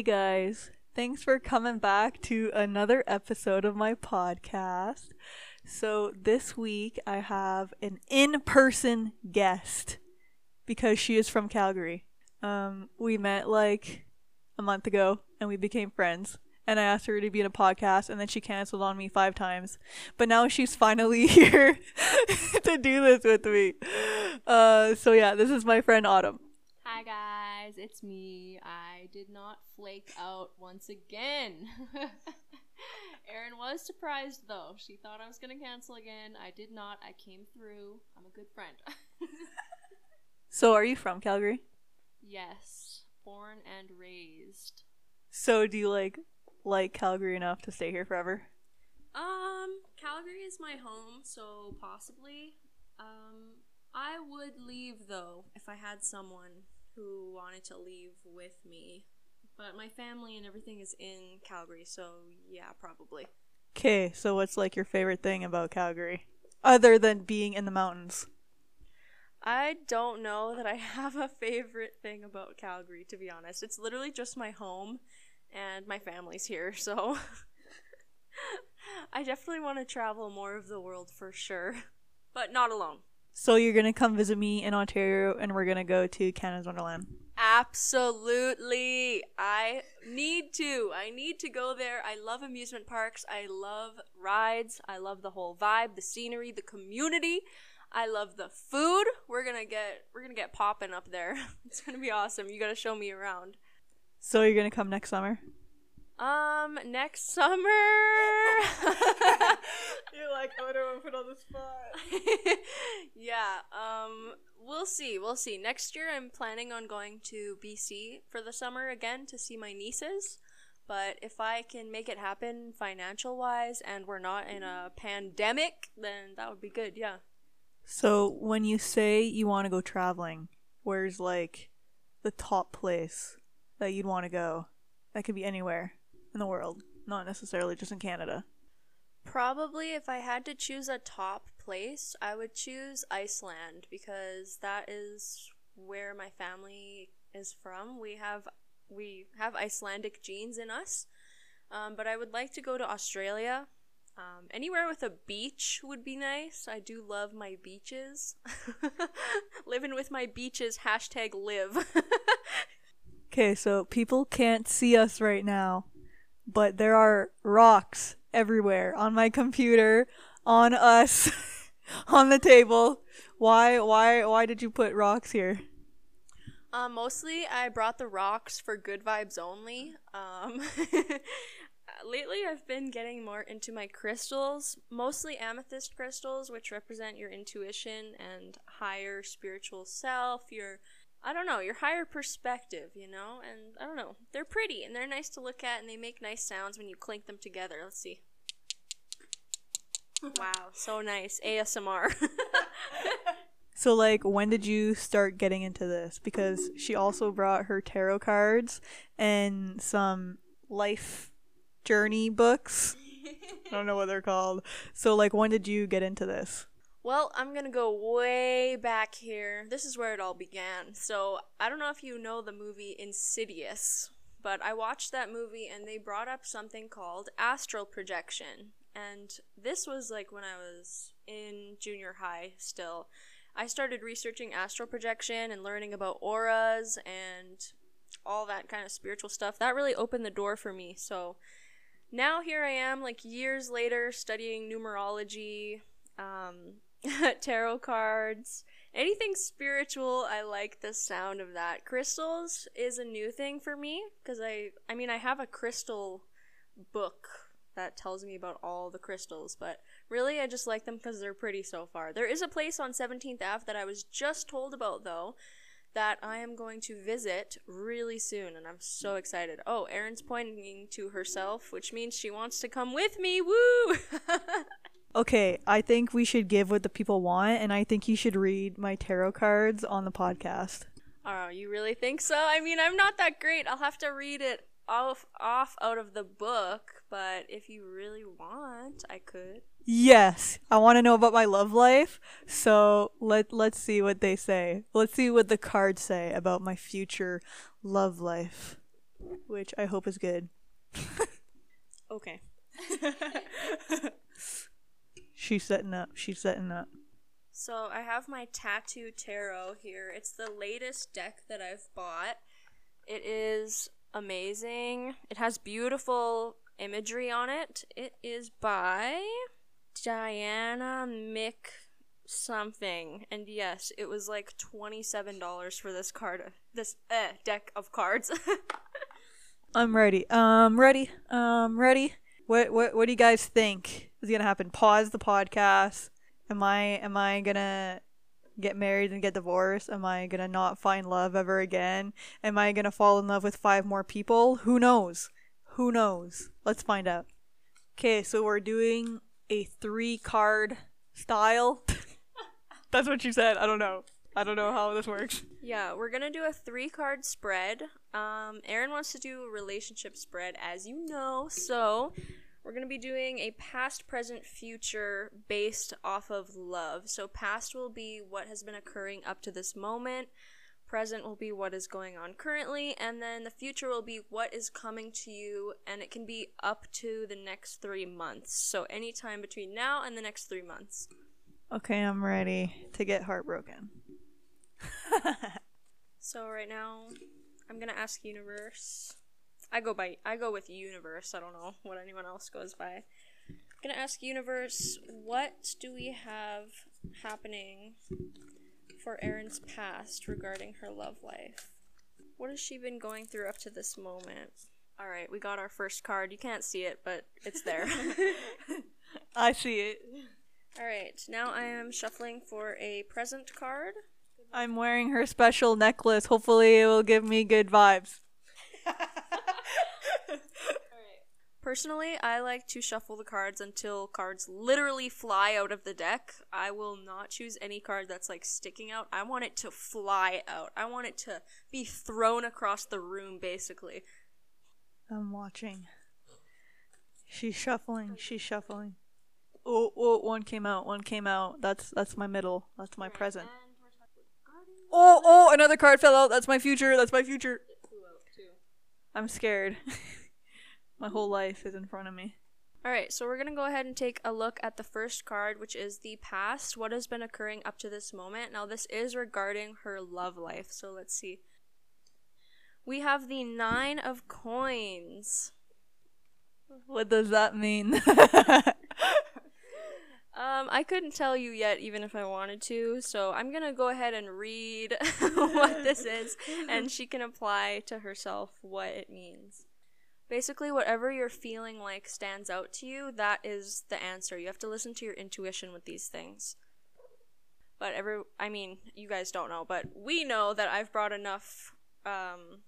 Hey guys, thanks for coming back to another episode of my podcast. So, this week I have an in person guest because she is from Calgary. Um, we met like a month ago and we became friends. And I asked her to be in a podcast, and then she canceled on me five times. But now she's finally here to do this with me. Uh, so yeah, this is my friend Autumn. Hi guys, it's me. I did not flake out once again. Erin was surprised though. She thought I was going to cancel again. I did not. I came through. I'm a good friend. So, are you from Calgary? yes, born and raised. So, do you like like Calgary enough to stay here forever? Um, Calgary is my home, so possibly. Um, I would leave though if I had someone who wanted to leave with me. But my family and everything is in Calgary, so yeah, probably. Okay, so what's like your favorite thing about Calgary other than being in the mountains? I don't know that I have a favorite thing about Calgary, to be honest. It's literally just my home, and my family's here, so. I definitely want to travel more of the world for sure, but not alone. So, you're gonna come visit me in Ontario and we're gonna go to Canada's Wonderland. Absolutely. I need to. I need to go there. I love amusement parks. I love rides. I love the whole vibe, the scenery, the community. I love the food. We're going to get we're going to get popping up there. It's going to be awesome. You got to show me around. So, you're gonna come next summer? Um, next summer. You're like, oh, I don't want to put on the spot. yeah, um, we'll see. We'll see. Next year, I'm planning on going to BC for the summer again to see my nieces. But if I can make it happen financial wise and we're not in a pandemic, then that would be good. Yeah. So, when you say you want to go traveling, where's like the top place that you'd want to go? That could be anywhere in the world, not necessarily just in Canada. Probably if I had to choose a top place, I would choose Iceland because that is where my family is from. We have we have Icelandic genes in us. Um, but I would like to go to Australia. Um, anywhere with a beach would be nice. I do love my beaches. Living with my beaches, hashtag live. Okay, so people can't see us right now, but there are rocks everywhere on my computer, on us, on the table. Why why why did you put rocks here? Um, mostly, I brought the rocks for good vibes only. Um, lately, I've been getting more into my crystals, mostly amethyst crystals, which represent your intuition and higher spiritual self, your, I don't know, your higher perspective, you know? And I don't know, they're pretty and they're nice to look at and they make nice sounds when you clink them together. Let's see. wow, so nice. ASMR. So like when did you start getting into this? Because she also brought her tarot cards and some life journey books. I don't know what they're called. So like when did you get into this? Well, I'm gonna go way back here. This is where it all began. So, I don't know if you know the movie Insidious, but I watched that movie and they brought up something called astral projection. And this was like when I was in junior high still. I started researching astral projection and learning about auras and all that kind of spiritual stuff. That really opened the door for me. So, now here I am, like years later, studying numerology, um, tarot cards, anything spiritual. I like the sound of that. Crystals is a new thing for me because I, I mean, I have a crystal book that tells me about all the crystals, but really I just like them because they're pretty so far. There is a place on 17th Ave that I was just told about though that I am going to visit really soon, and I'm so excited. Oh, Erin's pointing to herself, which means she wants to come with me. Woo! Okay, I think we should give what the people want and I think you should read my tarot cards on the podcast. oh, you really think so? I mean, I'm not that great. I'll have to read it off off out of the book, but if you really want, I could. Yes, I want to know about my love life. So let let's see what they say. Let's see what the cards say about my future love life. which I hope is good. Okay. She's setting up. She's setting up. So I have my tattoo tarot here. It's the latest deck that I've bought. It is amazing. It has beautiful imagery on it. It is by Diana Mick something. And yes, it was like $27 for this card this eh, deck of cards. I'm ready. Um, ready. Um, ready. What what what do you guys think is gonna happen? Pause the podcast. Am I am I gonna get married and get divorced? Am I gonna not find love ever again? Am I gonna fall in love with five more people? Who knows? Who knows? Let's find out. Okay, so we're doing a three card style. That's what you said. I don't know. I don't know how this works. Yeah, we're gonna do a three card spread. Um, Erin wants to do a relationship spread, as you know, so we're gonna be doing a past, present, future based off of love. So, past will be what has been occurring up to this moment, present will be what is going on currently, and then the future will be what is coming to you, and it can be up to the next three months. So, anytime between now and the next three months. Okay, I'm ready to get heartbroken. So right now, I'm gonna ask Universe. I go by I go with Universe. I don't know what anyone else goes by. I'm gonna ask Universe, what do we have happening for Erin's past regarding her love life? What has she been going through up to this moment? All right, we got our first card. You can't see it, but it's there. I see it. All right, now I am shuffling for a present card. I'm wearing her special necklace. Hopefully, it will give me good vibes. Personally, I like to shuffle the cards until cards literally fly out of the deck. I will not choose any card that's like sticking out. I want it to fly out. I want it to be thrown across the room, basically. I'm watching. She's shuffling. She's shuffling. Oh, oh, one came out. One came out. That's that's my middle. That's my present. Oh, oh, another card fell out. That's my future. That's my future. I'm scared. my whole life is in front of me. All right, so we're going to go ahead and take a look at the first card, which is the past. What has been occurring up to this moment? Now, this is regarding her love life. So let's see. We have the Nine of Coins. What does that mean? Um, I couldn't tell you yet, even if I wanted to, so I'm gonna go ahead and read what this is, and she can apply to herself what it means. Basically, whatever you're feeling like stands out to you, that is the answer. You have to listen to your intuition with these things. But every, I mean, you guys don't know, but we know that I've brought enough, um,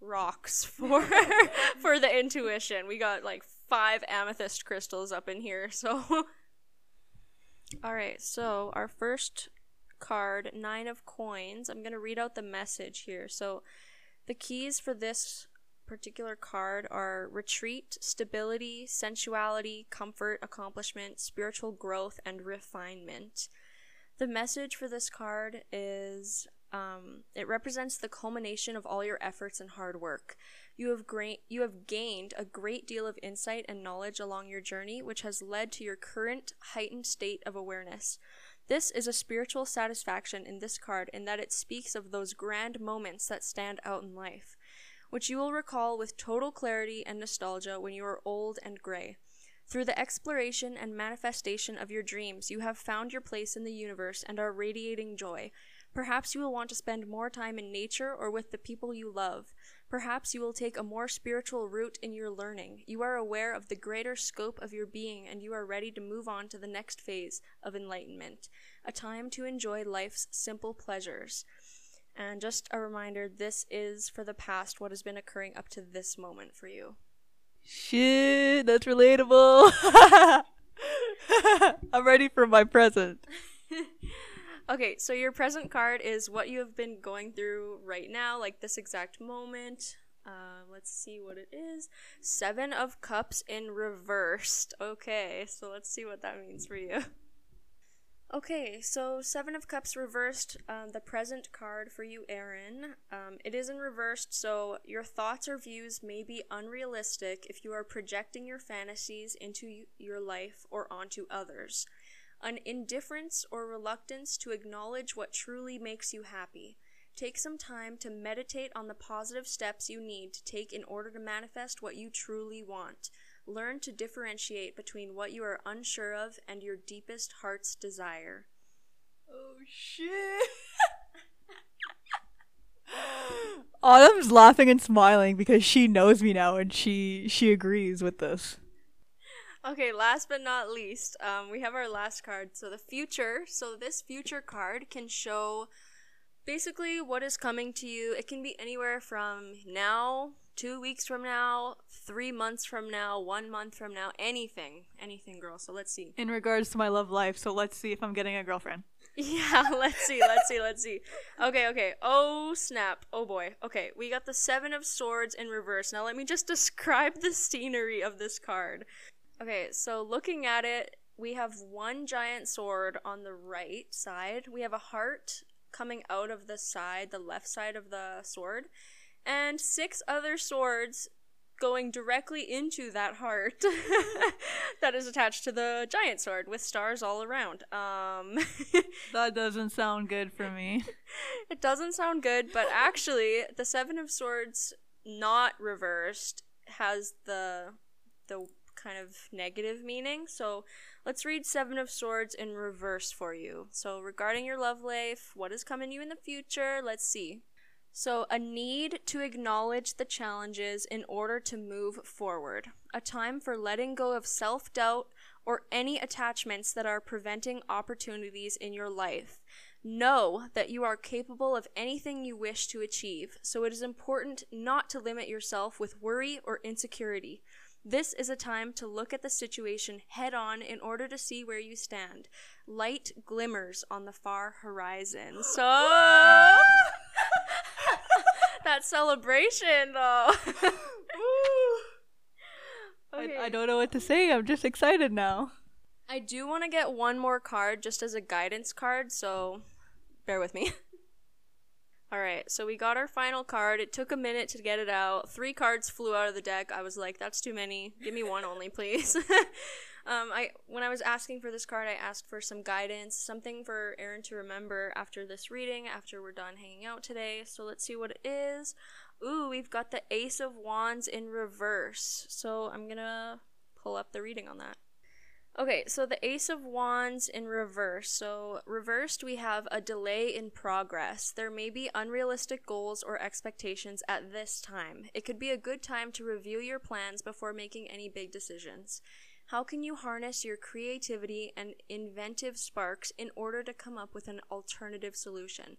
rocks for for the intuition. We got like five amethyst crystals up in here, so All right, so our first card, Nine of Coins. I'm going to read out the message here. So the keys for this particular card are retreat, stability, sensuality, comfort, accomplishment, spiritual growth, and refinement. The message for this card is um, it represents the culmination of all your efforts and hard work. You have you have gained a great deal of insight and knowledge along your journey, which has led to your current heightened state of awareness. This is a spiritual satisfaction in this card in that it speaks of those grand moments that stand out in life, which you will recall with total clarity and nostalgia when you are old and gray. Through the exploration and manifestation of your dreams, you have found your place in the universe and are radiating joy. Perhaps you will want to spend more time in nature or with the people you love. Perhaps you will take a more spiritual route in your learning. You are aware of the greater scope of your being and you are ready to move on to the next phase of enlightenment, a time to enjoy life's simple pleasures. And just a reminder this is for the past what has been occurring up to this moment for you. Shit, that's relatable. I'm ready for my present. Okay, so your present card is what you have been going through right now, like this exact moment. Uh, let's see what it is. Seven of Cups in reversed. Okay, so let's see what that means for you. Okay, so Seven of Cups reversed, um, the present card for you, Erin. Um, it is in reversed, so your thoughts or views may be unrealistic if you are projecting your fantasies into your life or onto others. An indifference or reluctance to acknowledge what truly makes you happy. Take some time to meditate on the positive steps you need to take in order to manifest what you truly want. Learn to differentiate between what you are unsure of and your deepest heart's desire. Oh shit. Autumn's laughing and smiling because she knows me now and she she agrees with this. Okay, last but not least, um, we have our last card. So the future. So this future card can show basically what is coming to you. It can be anywhere from now, two weeks from now, three months from now, one month from now, anything, anything, girl. So let's see. In regards to my love life, so let's see if I'm getting a girlfriend. Yeah, let's see, let's see, let's see. Okay, okay. Oh, snap. Oh boy. Okay, we got the Seven of Swords in reverse. Now, let me just describe the scenery of this card. Okay, so looking at it, we have one giant sword on the right side. We have a heart coming out of the side, the left side of the sword, and six other swords going directly into that heart that is attached to the giant sword with stars all around. Um, That doesn't sound good for me. it doesn't sound good, but actually, the Seven of Swords not reversed has the the kind of negative meaning. So let's read Seven of Swords in reverse for you. So regarding your love life, what is coming to you in the future? Let's see. So, a need to acknowledge the challenges in order to move forward. A time for letting go of self doubt or any attachments that are preventing opportunities in your life. Know that you are capable of anything you wish to achieve, so it is important not to limit yourself with worry or insecurity. This is a time to look at the situation head on in order to see where you stand. Light glimmers on the far horizon. So. that celebration, though. I, I don't know what to say. I'm just excited now. I do want to get one more card just as a guidance card, so bear with me. All right, so we got our final card. It took a minute to get it out. Three cards flew out of the deck. I was like, "That's too many. Give me one only, please." um, I when I was asking for this card, I asked for some guidance, something for Erin to remember after this reading, after we're done hanging out today. So let's see what it is. Ooh, we've got the Ace of Wands in reverse. So I'm gonna pull up the reading on that. Okay, so the Ace of Wands in reverse. So, reversed, we have a delay in progress. There may be unrealistic goals or expectations at this time. It could be a good time to review your plans before making any big decisions. How can you harness your creativity and inventive sparks in order to come up with an alternative solution?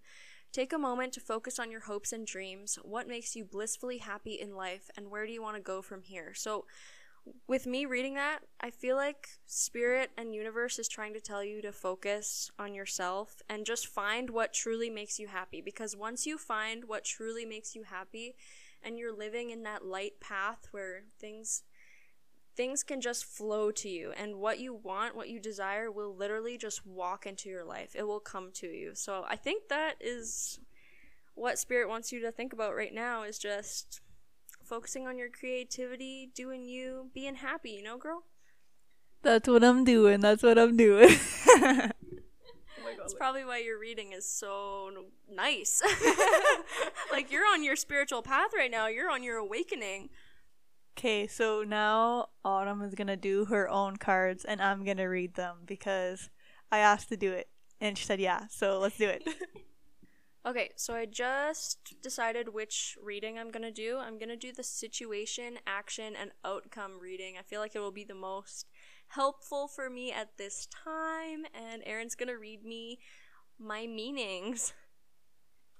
Take a moment to focus on your hopes and dreams. What makes you blissfully happy in life, and where do you want to go from here? So, with me reading that, I feel like spirit and universe is trying to tell you to focus on yourself and just find what truly makes you happy because once you find what truly makes you happy and you're living in that light path where things things can just flow to you and what you want, what you desire will literally just walk into your life. It will come to you. So, I think that is what spirit wants you to think about right now is just focusing on your creativity, doing you, being happy, you know, girl? That's what I'm doing. That's what I'm doing. That's probably why your reading is so nice. like you're on your spiritual path right now. You're on your awakening. Okay, so now Autumn is gonna do her own cards and I'm gonna read them because I asked to do it and she said yeah, so let's do it. Okay, so I just decided which reading I'm gonna do. I'm gonna do the situation, action, and outcome reading. I feel like it will be the most helpful for me at this time, and Erin's gonna read me my meanings.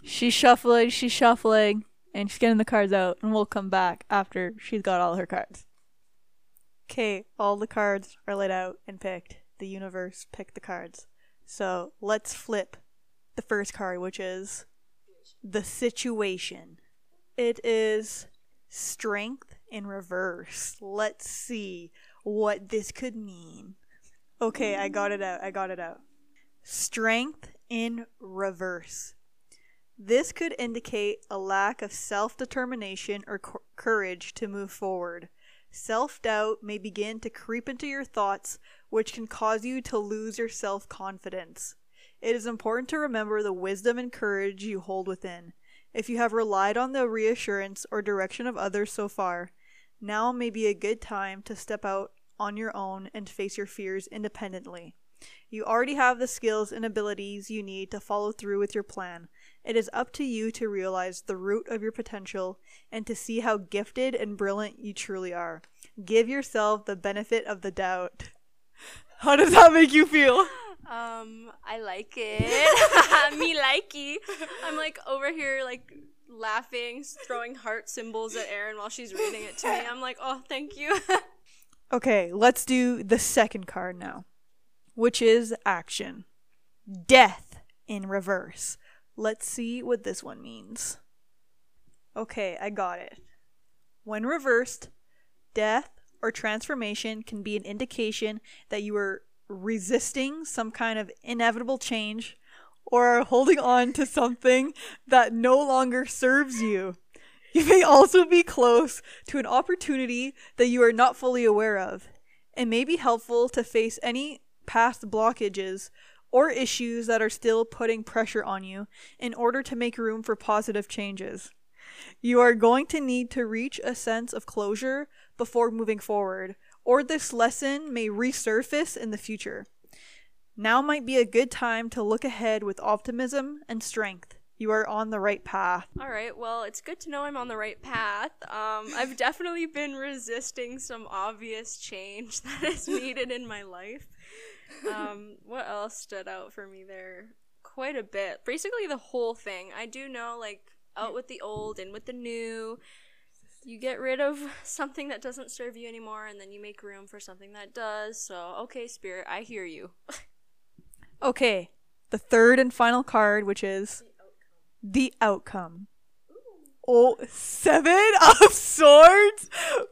she's shuffling, she's shuffling, and she's getting the cards out, and we'll come back after she's got all her cards. Okay, all the cards are laid out and picked. The universe picked the cards. So let's flip the first card, which is the situation. It is strength in reverse. Let's see what this could mean. Okay, I got it out. I got it out. strength in reverse. This could indicate a lack of self determination or cou- courage to move forward. Self doubt may begin to creep into your thoughts, which can cause you to lose your self confidence. It is important to remember the wisdom and courage you hold within. If you have relied on the reassurance or direction of others so far, now may be a good time to step out on your own and face your fears independently. You already have the skills and abilities you need to follow through with your plan. It is up to you to realize the root of your potential and to see how gifted and brilliant you truly are. Give yourself the benefit of the doubt. How does that make you feel? Um, I like it. Me likey. I'm like over here like laughing, throwing heart symbols at Erin while she's reading it to me. I'm like, oh, thank you. Okay, let's do the second card now, which is action. Death in reverse. Let's see what this one means. Okay, I got it. When reversed, death or transformation can be an indication that you are resisting some kind of inevitable change or are holding on to something that no longer serves you. You may also be close to an opportunity that you are not fully aware of. It may be helpful to face any past blockages or issues that are still putting pressure on you in order to make room for positive changes. You are going to need to reach a sense of closure before moving forward, or this lesson may resurface in the future. Now might be a good time to look ahead with optimism and strength. You are on the right path. All right, well, it's good to know I'm on the right path. Um, I've definitely been resisting some obvious change that is needed in my life. Um, what else stood out for me there? Quite a bit. Basically, the whole thing. I do know, like, out with the old, in with the new. You get rid of something that doesn't serve you anymore, and then you make room for something that does. So, okay, Spirit, I hear you. Okay, the third and final card, which is the outcome. Oh, seven of swords.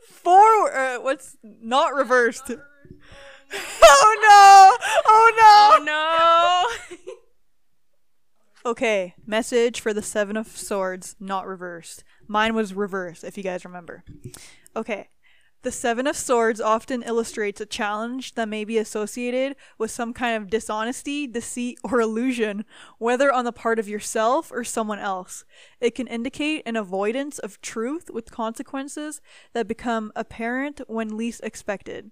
Four. Uh, what's not reversed? Oh no! Oh no! oh no! Okay, message for the Seven of Swords, not reversed. Mine was reversed, if you guys remember. Okay. The Seven of Swords often illustrates a challenge that may be associated with some kind of dishonesty, deceit, or illusion, whether on the part of yourself or someone else. It can indicate an avoidance of truth with consequences that become apparent when least expected.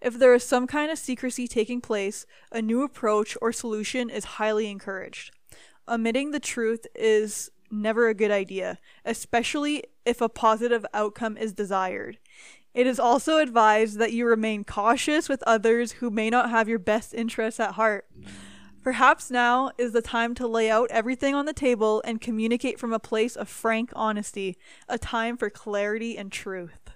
If there is some kind of secrecy taking place, a new approach or solution is highly encouraged. Omitting the truth is never a good idea, especially if a positive outcome is desired. It is also advised that you remain cautious with others who may not have your best interests at heart. Perhaps now is the time to lay out everything on the table and communicate from a place of frank honesty, a time for clarity and truth.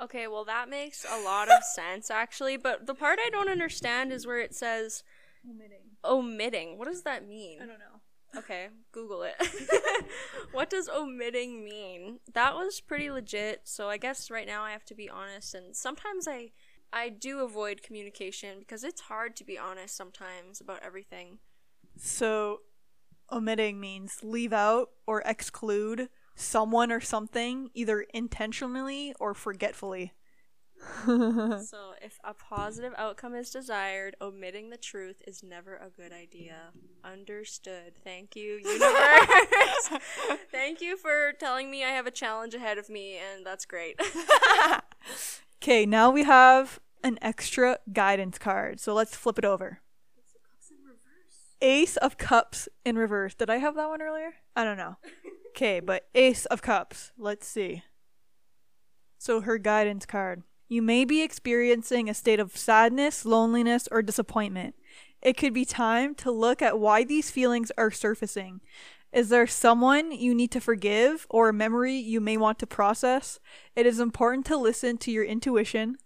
Okay, well, that makes a lot of sense, actually. But the part I don't understand is where it says Omitting. omitting. What does that mean? I don't know. Okay, Google it. what does omitting mean? That was pretty legit, so I guess right now I have to be honest and sometimes I I do avoid communication because it's hard to be honest sometimes about everything. So, omitting means leave out or exclude someone or something either intentionally or forgetfully. so, if a positive outcome is desired, omitting the truth is never a good idea. Understood. Thank you, universe. Thank you for telling me I have a challenge ahead of me, and that's great. Okay, now we have an extra guidance card. So let's flip it over. Ace of Cups in reverse. Did I have that one earlier? I don't know. Okay, but Ace of Cups. Let's see. So her guidance card. You may be experiencing a state of sadness, loneliness, or disappointment. It could be time to look at why these feelings are surfacing. Is there someone you need to forgive or a memory you may want to process? It is important to listen to your intuition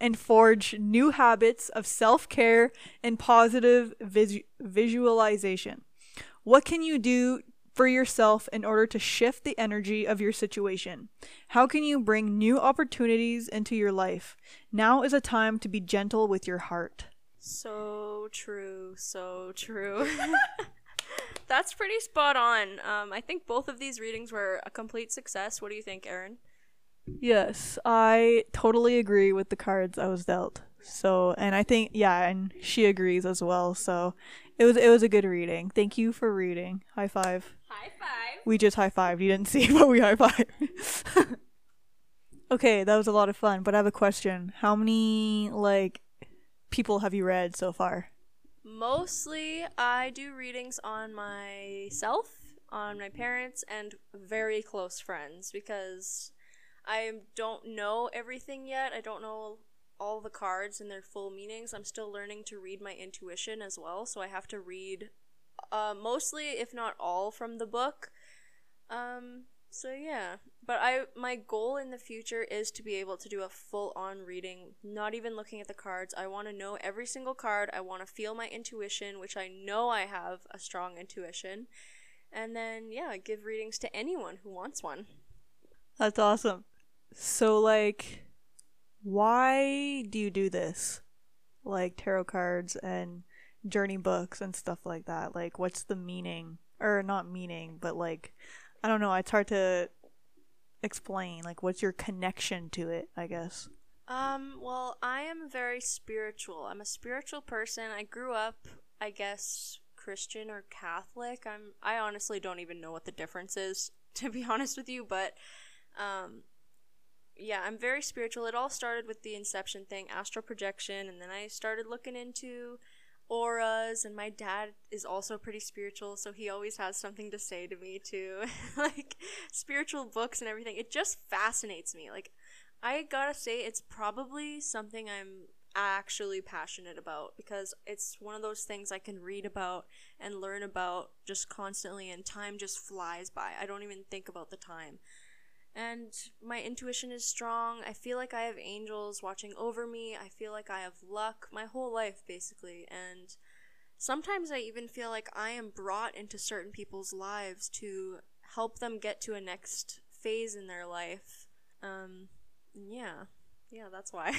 and forge new habits of self care and positive vis- visualization. What can you do for yourself in order to shift the energy of your situation? How can you bring new opportunities into your life? Now is a time to be gentle with your heart. so, true, so true. That's pretty spot on. Um, I think both of these readings were a complete success. What do you think, Erin? Yes, I totally agree with the cards I was dealt. So, and I think yeah, and she agrees as well. So, it was it was a good reading. Thank you for reading. High five. High five. We just high five. You didn't see, but we high five. okay, that was a lot of fun. But I have a question. How many like people have you read so far? Mostly, I do readings on myself, on my parents, and very close friends because I don't know everything yet. I don't know all the cards and their full meanings. I'm still learning to read my intuition as well, so I have to read uh, mostly, if not all, from the book. Um, so yeah, but I my goal in the future is to be able to do a full on reading, not even looking at the cards. I want to know every single card. I want to feel my intuition, which I know I have a strong intuition. And then yeah, give readings to anyone who wants one. That's awesome. So like why do you do this? Like tarot cards and journey books and stuff like that. Like what's the meaning or not meaning, but like I don't know, it's hard to explain. Like what's your connection to it, I guess. Um, well, I am very spiritual. I'm a spiritual person. I grew up, I guess, Christian or Catholic. I'm I honestly don't even know what the difference is, to be honest with you, but um yeah, I'm very spiritual. It all started with the inception thing, astral projection, and then I started looking into auras and my dad is also pretty spiritual so he always has something to say to me too. Like spiritual books and everything it just fascinates me. Like i gotta say it's probably something i'm actually passionate about because it's one of those things i can read about and learn about just constantly and time just flies by. I don't even think about the time and my intuition is strong. I feel like I have angels watching over me. I feel like I have luck my whole life, basically. And sometimes I even feel like I am brought into certain people's lives to help them get to a next phase in their life. Um, yeah. Yeah, that's why.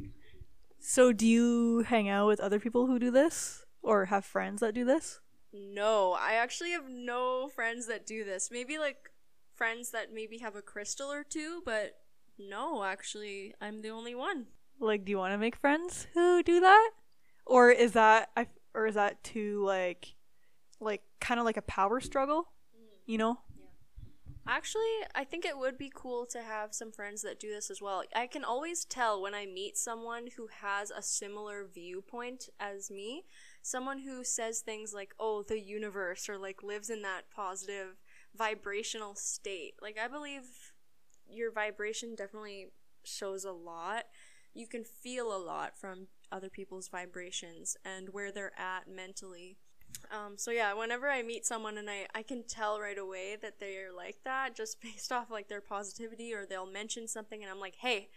so, do you hang out with other people who do this? Or have friends that do this? No, I actually have no friends that do this. Maybe like friends that maybe have a crystal or two, but no, actually, I'm the only one. Like, do you want to make friends who do that, or is that I or is that too like, like kind of like a power struggle? Mm. You know. Actually, I think it would be cool to have some friends that do this as well. I can always tell when I meet someone who has a similar viewpoint as me, someone who says things like, "Oh, the universe," or like lives in that positive vibrational state. Like, I believe your vibration definitely shows a lot. You can feel a lot from other people's vibrations and where they're at mentally. Um, so yeah, whenever I meet someone and I, I can tell right away that they're like that just based off like their positivity or they'll mention something and I'm like, hey,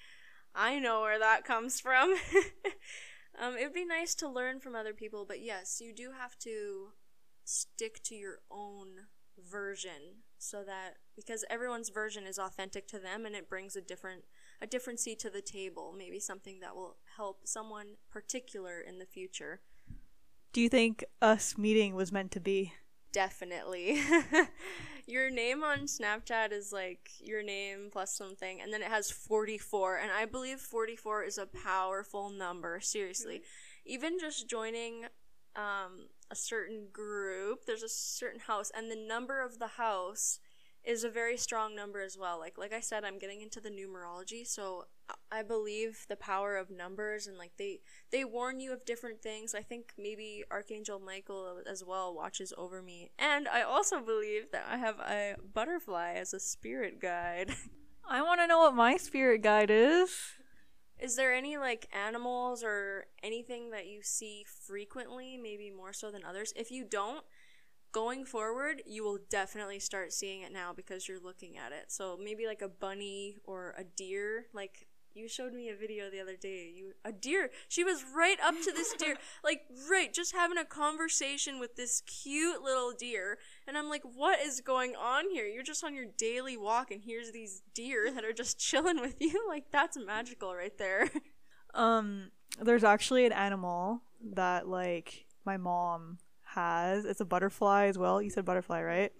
I know where that comes from. um, it would be nice to learn from other people, but yes, you do have to stick to your own version so that because everyone's version is authentic to them and it brings a different a differency to the table maybe something that will help someone particular in the future. Do you think us meeting was meant to be? Definitely. Your name on snapchat is like your name plus something and then it has 44 and i believe 44 is a powerful number seriously. Even just joining um, a certain group, there's a certain house, and the number of the house is a very strong number as well. Like like I said, I'm getting into the numerology, so I believe the power of numbers and like they they warn you of different things. I think maybe Archangel Michael as well watches over me. And I also believe that I have a butterfly as a spirit guide. I want to know what my spirit guide is. Is there any like animals or anything that you see frequently, maybe more so than others? If you don't, going forward, you will definitely start seeing it now because you're looking at it. So maybe like a bunny or a deer, like you showed me a video the other day. You a deer. She was right up to this deer, like right, just having a conversation with this cute little deer. And I'm like, what is going on here? You're just on your daily walk, and here's these deer that are just chilling with you. Like that's magical right there. Um, there's actually an animal that like my mom has. It's a butterfly as well. You said butterfly, right?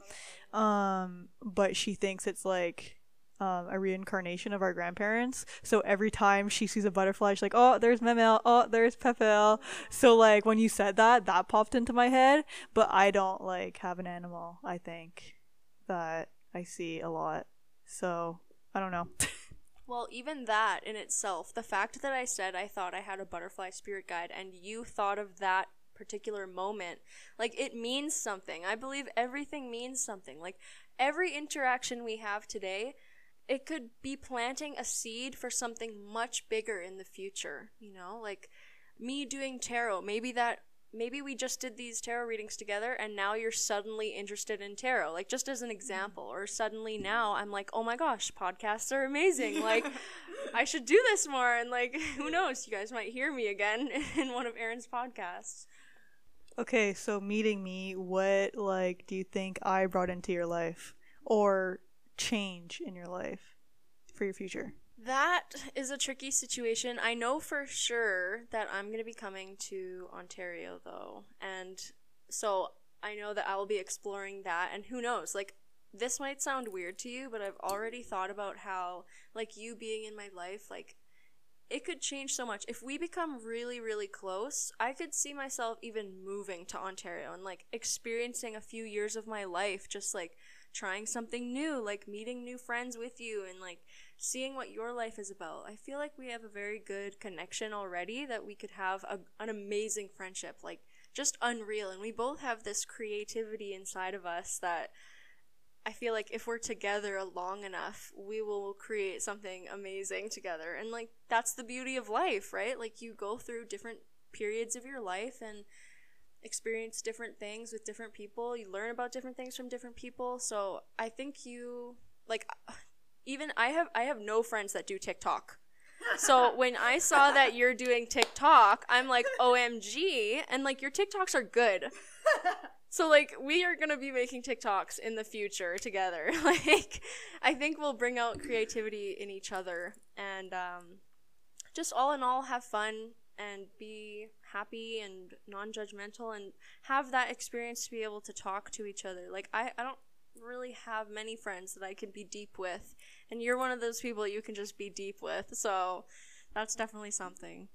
Um, but she thinks it's like um, a reincarnation of our grandparents. So every time she sees a butterfly, she's like, "Oh, there's Memel. Oh, there's Pepel." So like when you said that, that popped into my head. But I don't like have an animal. I think that I see a lot. So I don't know. Well, even that in itself, the fact that I said I thought I had a butterfly spirit guide and you thought of that particular moment, like it means something. I believe everything means something. Like every interaction we have today, it could be planting a seed for something much bigger in the future, you know? Like me doing tarot, maybe that maybe we just did these tarot readings together and now you're suddenly interested in tarot. Like just as an mm-hmm. example or suddenly now i'm like oh my gosh podcasts are amazing. Like i should do this more. And like who knows? You guys might hear me again in one of Erin's podcasts. Okay, so meeting me, what like do you think I brought into your life? Or change in your life for your future? That is a tricky situation. I know for sure that I'm going to be coming to Ontario though. And so I know that I will be exploring that and who knows, like this might sound weird to you, but I've already thought about how like you being in my life like it could change so much. If we become really, really close, I could see myself even moving to Ontario and like experiencing a few years of my life just like trying something new, like meeting new friends with you and like seeing what your life is about. I feel like we have a very good connection already that we could have a, an amazing friendship, like just unreal. And we both have this creativity inside of us that I feel like if we're together long enough, we will create something amazing together. And like that's the beauty of life, right? Like you go through different periods of your life and experience different things with different people. You learn about different things from different people. So I think you like even I have I have no friends that do TikTok. So when I saw that you're doing TikTok, I'm like, OMG, and like your TikToks are good. So like we are gonna be making TikToks in the future together. like I think we'll bring out creativity in each other and um, just all in all have fun and be happy and non-judgmental and have that experience to be able to talk to each other. Like I, I don't really have many friends that I can be deep with and you're one of those people you can just be deep with. So that's definitely something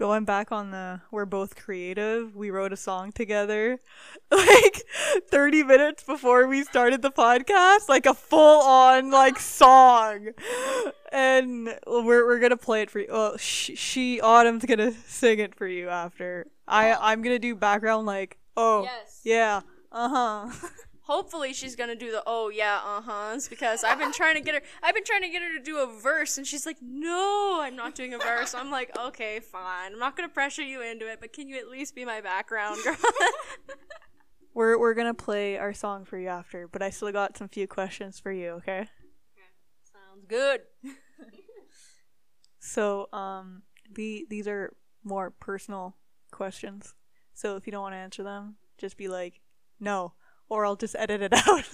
going back on the we're both creative we wrote a song together like 30 minutes before we started the podcast like a full on like song. And we're, we're gonna play it for you. Well she, she autumn's gonna sing it for you after. I i'm gonna do background like oh Yes. yeah uh-huh Hopefully she's gonna do the oh yeah uh huhs because I've been trying to get her I've been trying to get her to do a verse and she's like no I'm not doing a verse. I'm like okay fine. I'm not gonna pressure you into it but can you at least be my background girl? We're we're gonna play our song for you after but i still got some few questions for you okay? Sounds good. So, um, the these are more personal questions. So if you don't want to answer them, just be like, no, or I'll just edit it out.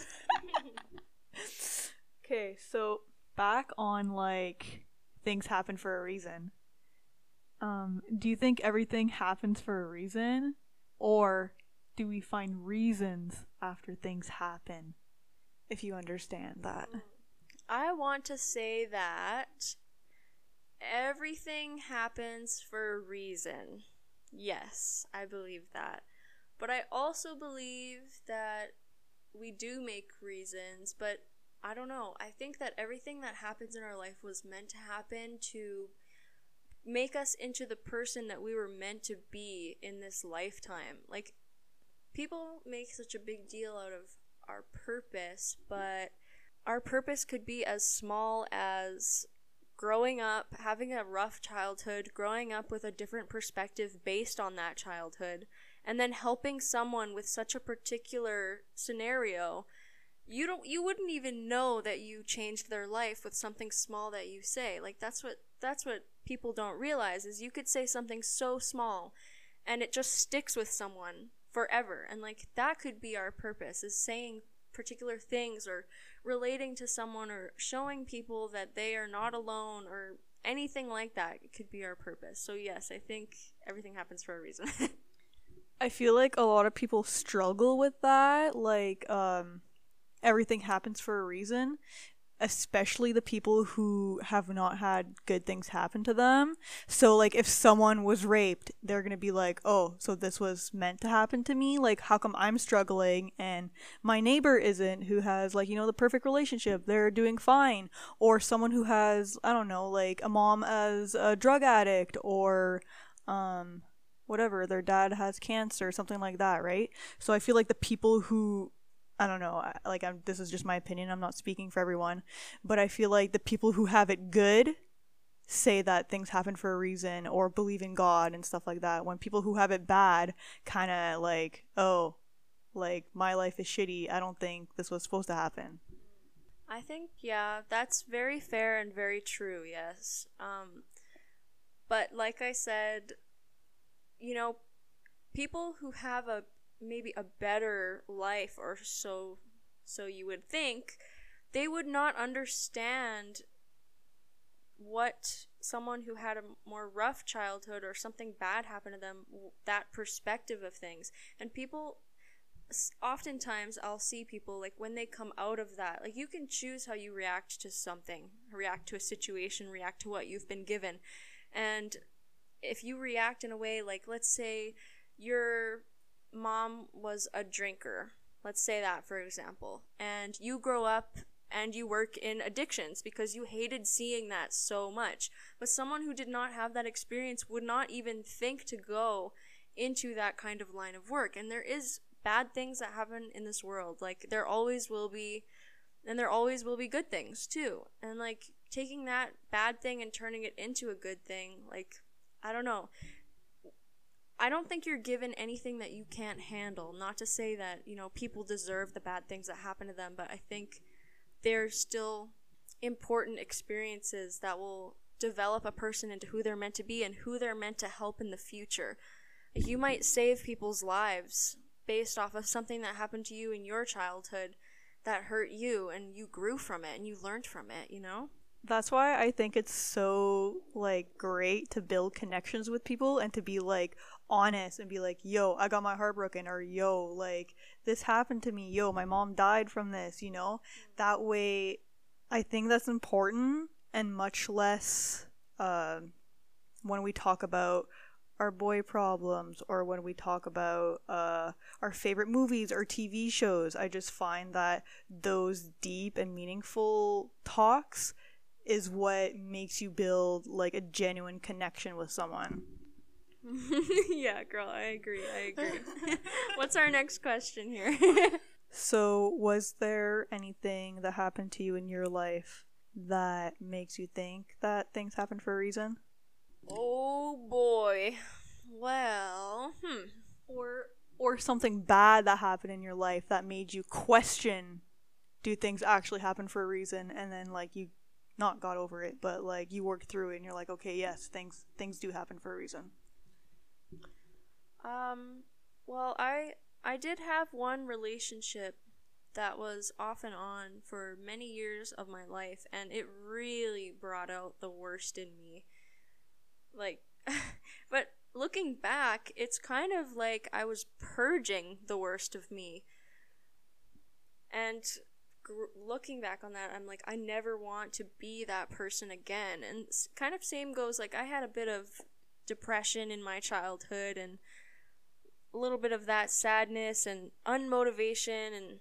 okay, so back on like things happen for a reason. Um, do you think everything happens for a reason, or do we find reasons after things happen? If you understand that. I want to say that everything happens for a reason. Yes, I believe that. But I also believe that we do make reasons, but I don't know. I think that everything that happens in our life was meant to happen to make us into the person that we were meant to be in this lifetime. Like, people make such a big deal out of our purpose, but our purpose could be as small as growing up, having a rough childhood, growing up with a different perspective based on that childhood, and then helping someone with such a particular scenario. You don't you wouldn't even know that you changed their life with something small that you say. Like that's what that's what people don't realize is you could say something so small and it just sticks with someone forever. And like that could be our purpose is saying particular things or relating to someone or showing people that they are not alone or anything like that could be our purpose. So yes, I think everything happens for a reason. I feel like a lot of people struggle with that. Like, um, everything happens for a reason, especially the people who have not had good things happen to them. So, like, if someone was raped, they're gonna be like, oh, so this was meant to happen to me? Like, how come I'm struggling and my neighbor isn't, who has, like, you know, the perfect relationship? They're doing fine. Or someone who has, I don't know, like, a mom as a drug addict or, um, whatever their dad has cancer something like that right so i feel like the people who i don't know like I'm, this is just my opinion i'm not speaking for everyone but i feel like the people who have it good say that things happen for a reason or believe in god and stuff like that when people who have it bad kind of like oh like my life is shitty i don't think this was supposed to happen I think yeah, that's very fair and very true. Yes. Um but like I said, you know, people who have a maybe a better life or so so you would think, they would not understand what someone who had a more rough childhood or something bad happened to them that perspective of things and people oftentimes I'll see people like when they come out of that, like you can choose how you react to something, react to a situation, react to what you've been given. And if you react in a way like, let's say your mom was a drinker, let's say that for example, and you grow up and you work in addictions because you hated seeing that so much. But someone who did not have that experience would not even think to go into that kind of line of work. And there is bad things that happen in this world. Like there always will be and there always will be good things too. And like taking that bad thing and turning it into a good thing, like I don't know. I don't think you're given anything that you can't handle. Not to say that, you know, people deserve the bad things that happen to them, but I think they're still important experiences that will develop a person into who they're meant to be and who they're meant to help in the future. You might save people's lives based off of something that happened to you in your childhood that hurt you and you grew from it and you learned from it, you know? That's why I think it's so like great to build connections with people and to be like honest and be like, "Yo, I got my heart broken," or "Yo, like this happened to me." "Yo, my mom died from this," you know? That way I think that's important and much less uh, when we talk about our boy problems or when we talk about uh, our favorite movies or TV shows. I just find that those deep and meaningful talks is what makes you build like a genuine connection with someone. yeah, girl, I agree. I agree. What's our next question here? so, was there anything that happened to you in your life that makes you think that things happen for a reason? Oh boy. Well, hmm. Or or something bad that happened in your life that made you question do things actually happen for a reason and then like you not got over it, but like you worked through it and you're like, okay, yes, things things do happen for a reason. Um, well, I I did have one relationship that was off and on for many years of my life and it really brought out the worst in me. Like but looking back, it's kind of like I was purging the worst of me. And looking back on that, I'm like, I never want to be that person again. And kind of same goes like I had a bit of depression in my childhood and a little bit of that sadness and unmotivation and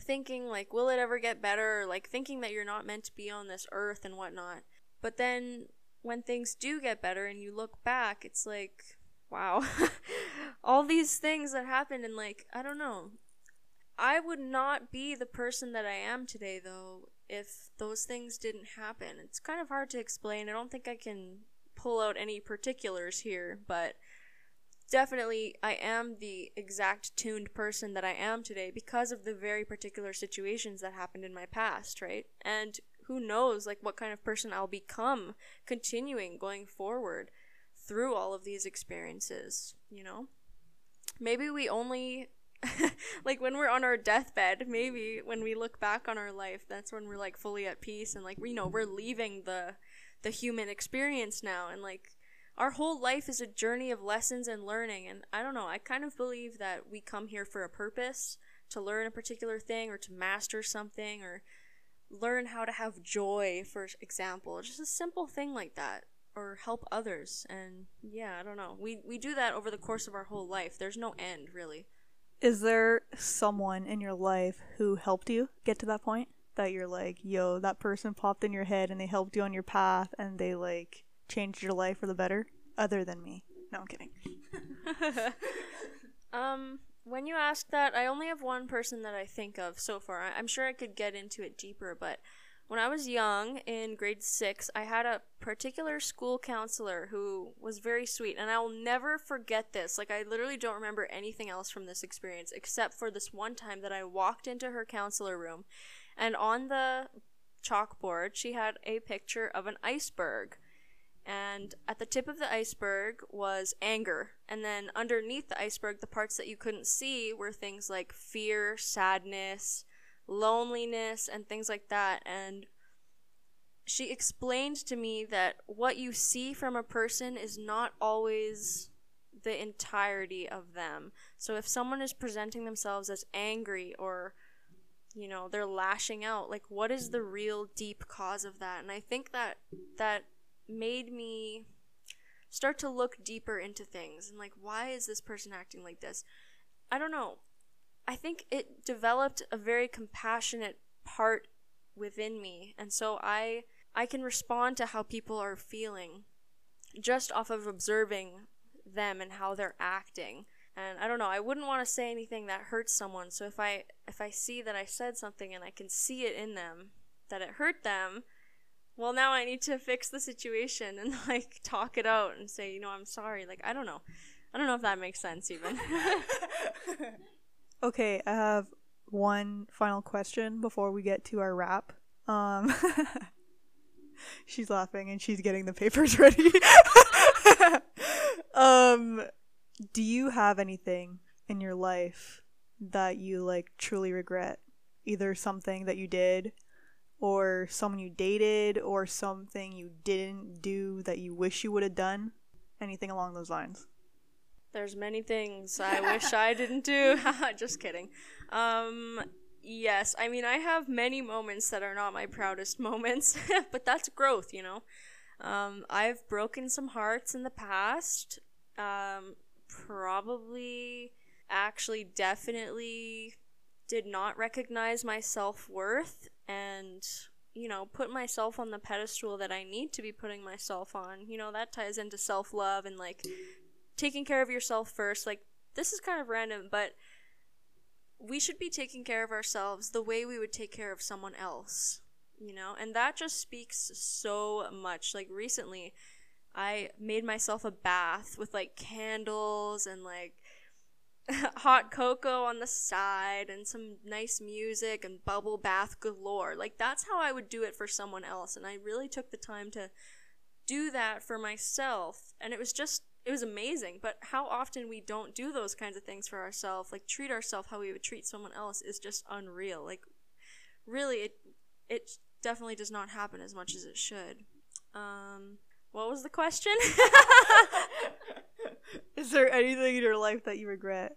thinking like will it ever get better? Or like thinking that you're not meant to be on this earth and whatnot. But then when things do get better and you look back it's like wow all these things that happened and like i don't know I would not be the person that I am today, though, if those things didn't happen. It's kind of hard to explain. I don't think I can pull out any particulars here, but definitely I am the exact tuned person that I am today because of the very particular situations that happened in my past, right? And who knows, like, what kind of person I'll become continuing going forward through all of these experiences, you know? Maybe we only like when we're on our deathbed, maybe when we look back on our life, that's when we're like fully at peace and like you know we're leaving the the human experience now and like our whole life is a journey of lessons and learning and I don't know, I kind of believe that we come here for a purpose, to learn a particular thing or to master something or learn how to have joy for example, just a simple thing like that or help others and yeah, I don't know. We we do that over the course of our whole life. There's no end really. Is there someone in your life who helped you get to that point? That you're like, yo, that person popped in your head and they helped you on your path and they like changed your life for the better? Other than me. No, I'm kidding. um, when you ask that, I only have one person that I think of so far. I- I'm sure I could get into it deeper, but when I was young in grade six, I had a particular school counselor who was very sweet, and I'll never forget this. Like, I literally don't remember anything else from this experience except for this one time that I walked into her counselor room, and on the chalkboard, she had a picture of an iceberg. And at the tip of the iceberg was anger. And then underneath the iceberg, the parts that you couldn't see were things like fear, sadness, loneliness, and things like that. And she explained to me that what you see from a person is not always the entirety of them. So if someone is presenting themselves as angry or you know, they're lashing out, like what is the real deep cause of that? And I think that that made me start to look deeper into things and like why is this person acting like this? I don't know. I think it developed a very compassionate part within me and so I I can respond to how people are feeling just off of observing them and how they're acting. And I don't know, I wouldn't want to say anything that hurts someone. So if I if I see that I said something and I can see it in them that it hurt them, well now I need to fix the situation and like talk it out and say, you know, I'm sorry. Like I don't know. I don't know if that makes sense even. Okay, I have one final question before we get to our wrap. Um, she's laughing and she's getting the papers ready. um, do you have anything in your life that you like truly regret? Either something that you did, or someone you dated, or something you didn't do that you wish you would have done? Anything along those lines? There's many things I wish I didn't do. Just kidding. Um, yes, I mean I have many moments that are not my proudest moments, but that's growth, you know. Um, I've broken some hearts in the past. Um, probably, actually, definitely did not recognize my self worth and you know put myself on the pedestal that I need to be putting myself on. You know that ties into self love and like taking care of yourself first. Like, this is kind of random, but we should be taking care of ourselves the way we would take care of someone else, you know? And that just speaks so much. Like, recently, I made myself a bath with like candles and like hot cocoa on the side and some nice music and bubble bath galore. Like, that's how I would do it for someone else. And I really took the time to do that for myself. And it was just it was amazing but how often we don't do those kinds of things for ourselves like treat ourselves how we would treat someone else is just unreal like really it it definitely does not happen as much as it should um what was the question Is there anything in your life that you regret?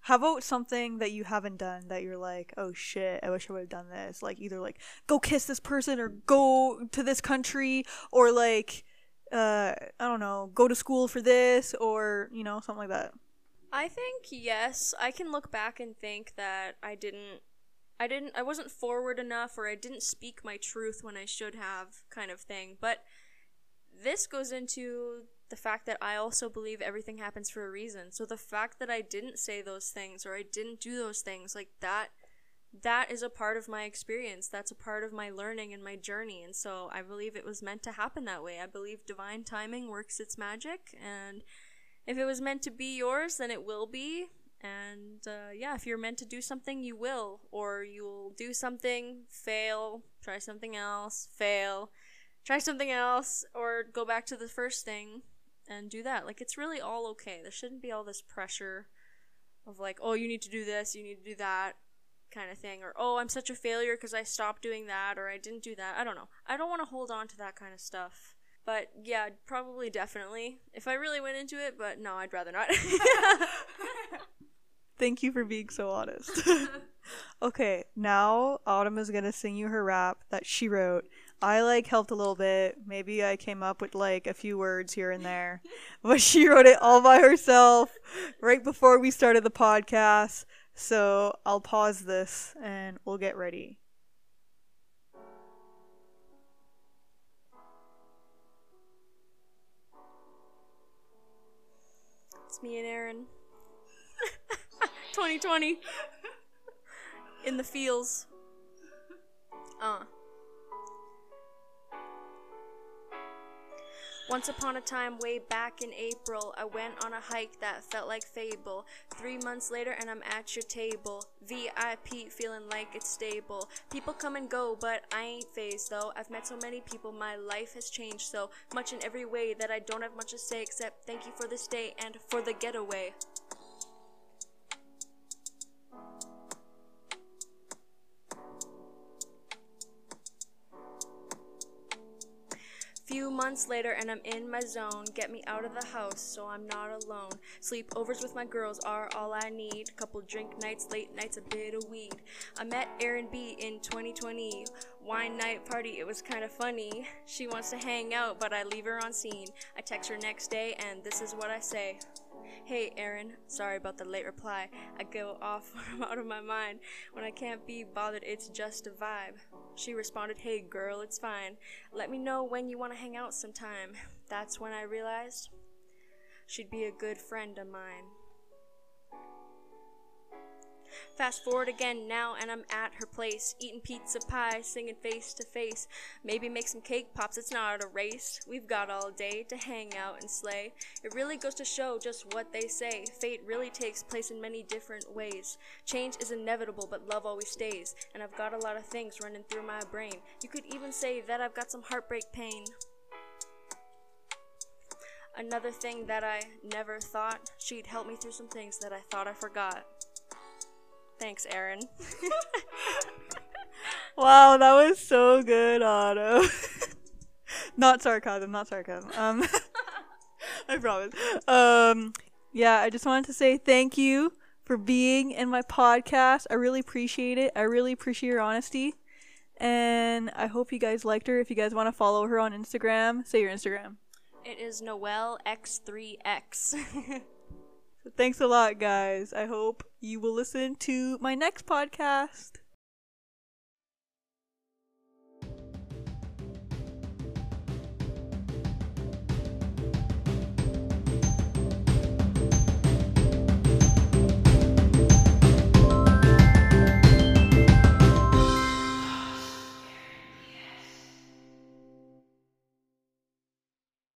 How about something that you haven't done that you're like, oh shit, I wish I would have done this? Like either like go kiss this person or go to this country or like uh I don't know, go to school for this or, you know, something like that. I think yes, I can look back and think that I didn't I didn't I wasn't forward enough or I didn't speak my truth when I should have kind of thing. But this goes into the fact that I also believe everything happens for a reason. So the fact that I didn't say those things or I didn't do those things like that that is a part of my experience. That's a part of my learning and my journey. And so I believe it was meant to happen that way. I believe divine timing works its magic. And if it was meant to be yours, then it will be. And uh, yeah, if you're meant to do something, you will. Or you'll do something, fail, try something else, fail, try something else, or go back to the first thing and do that. Like, it's really all okay. There shouldn't be all this pressure of like, oh, you need to do this, you need to do that kind of thing or oh i'm such a failure because i stopped doing that or i didn't do that i don't know i don't want to hold on to that kind of stuff but yeah probably definitely if i really went into it but no i'd rather not Thank you for being so honest. okay, now Autumn is gonna sing you her rap that she wrote. I like helped a little bit. Maybe I came up with like a few words here and there, but she wrote it all by herself right before we started the podcast. So I'll pause this and we'll get ready. it's me and Erin. 2020 in the fields uh Once upon a time, way back in April, I went on a hike that felt like fable. Three months later, and I'm at your table. VIP, feeling like it's stable. People come and go, but I ain't phased though. I've met so many people, my life has changed so much in every way that I don't have much to say except thank you for this day and for the getaway. Months later, and I'm in my zone. Get me out of the house so I'm not alone. Sleepovers with my girls are all I need. Couple drink nights, late nights, a bit of weed. I met Erin B in 2020. Wine night party, it was kind of funny. She wants to hang out, but I leave her on scene. I text her next day, and this is what I say. Hey, Erin, sorry about the late reply. I go off I'm out of my mind. When I can't be bothered, it's just a vibe. She responded, Hey, girl, it's fine. Let me know when you want to hang out sometime. That's when I realized she'd be a good friend of mine. Fast forward again now, and I'm at her place, eating pizza pie, singing face to face. Maybe make some cake pops, it's not a race. We've got all day to hang out and slay. It really goes to show just what they say. Fate really takes place in many different ways. Change is inevitable, but love always stays. And I've got a lot of things running through my brain. You could even say that I've got some heartbreak pain. Another thing that I never thought, she'd help me through some things that I thought I forgot. Thanks, Erin. Wow, that was so good, Otto. not sarcasm, not sarcasm. Um, I promise. Um, yeah, I just wanted to say thank you for being in my podcast. I really appreciate it. I really appreciate your honesty. And I hope you guys liked her. If you guys want to follow her on Instagram, say your Instagram. It is Noelle X3X. Thanks a lot, guys. I hope you will listen to my next podcast.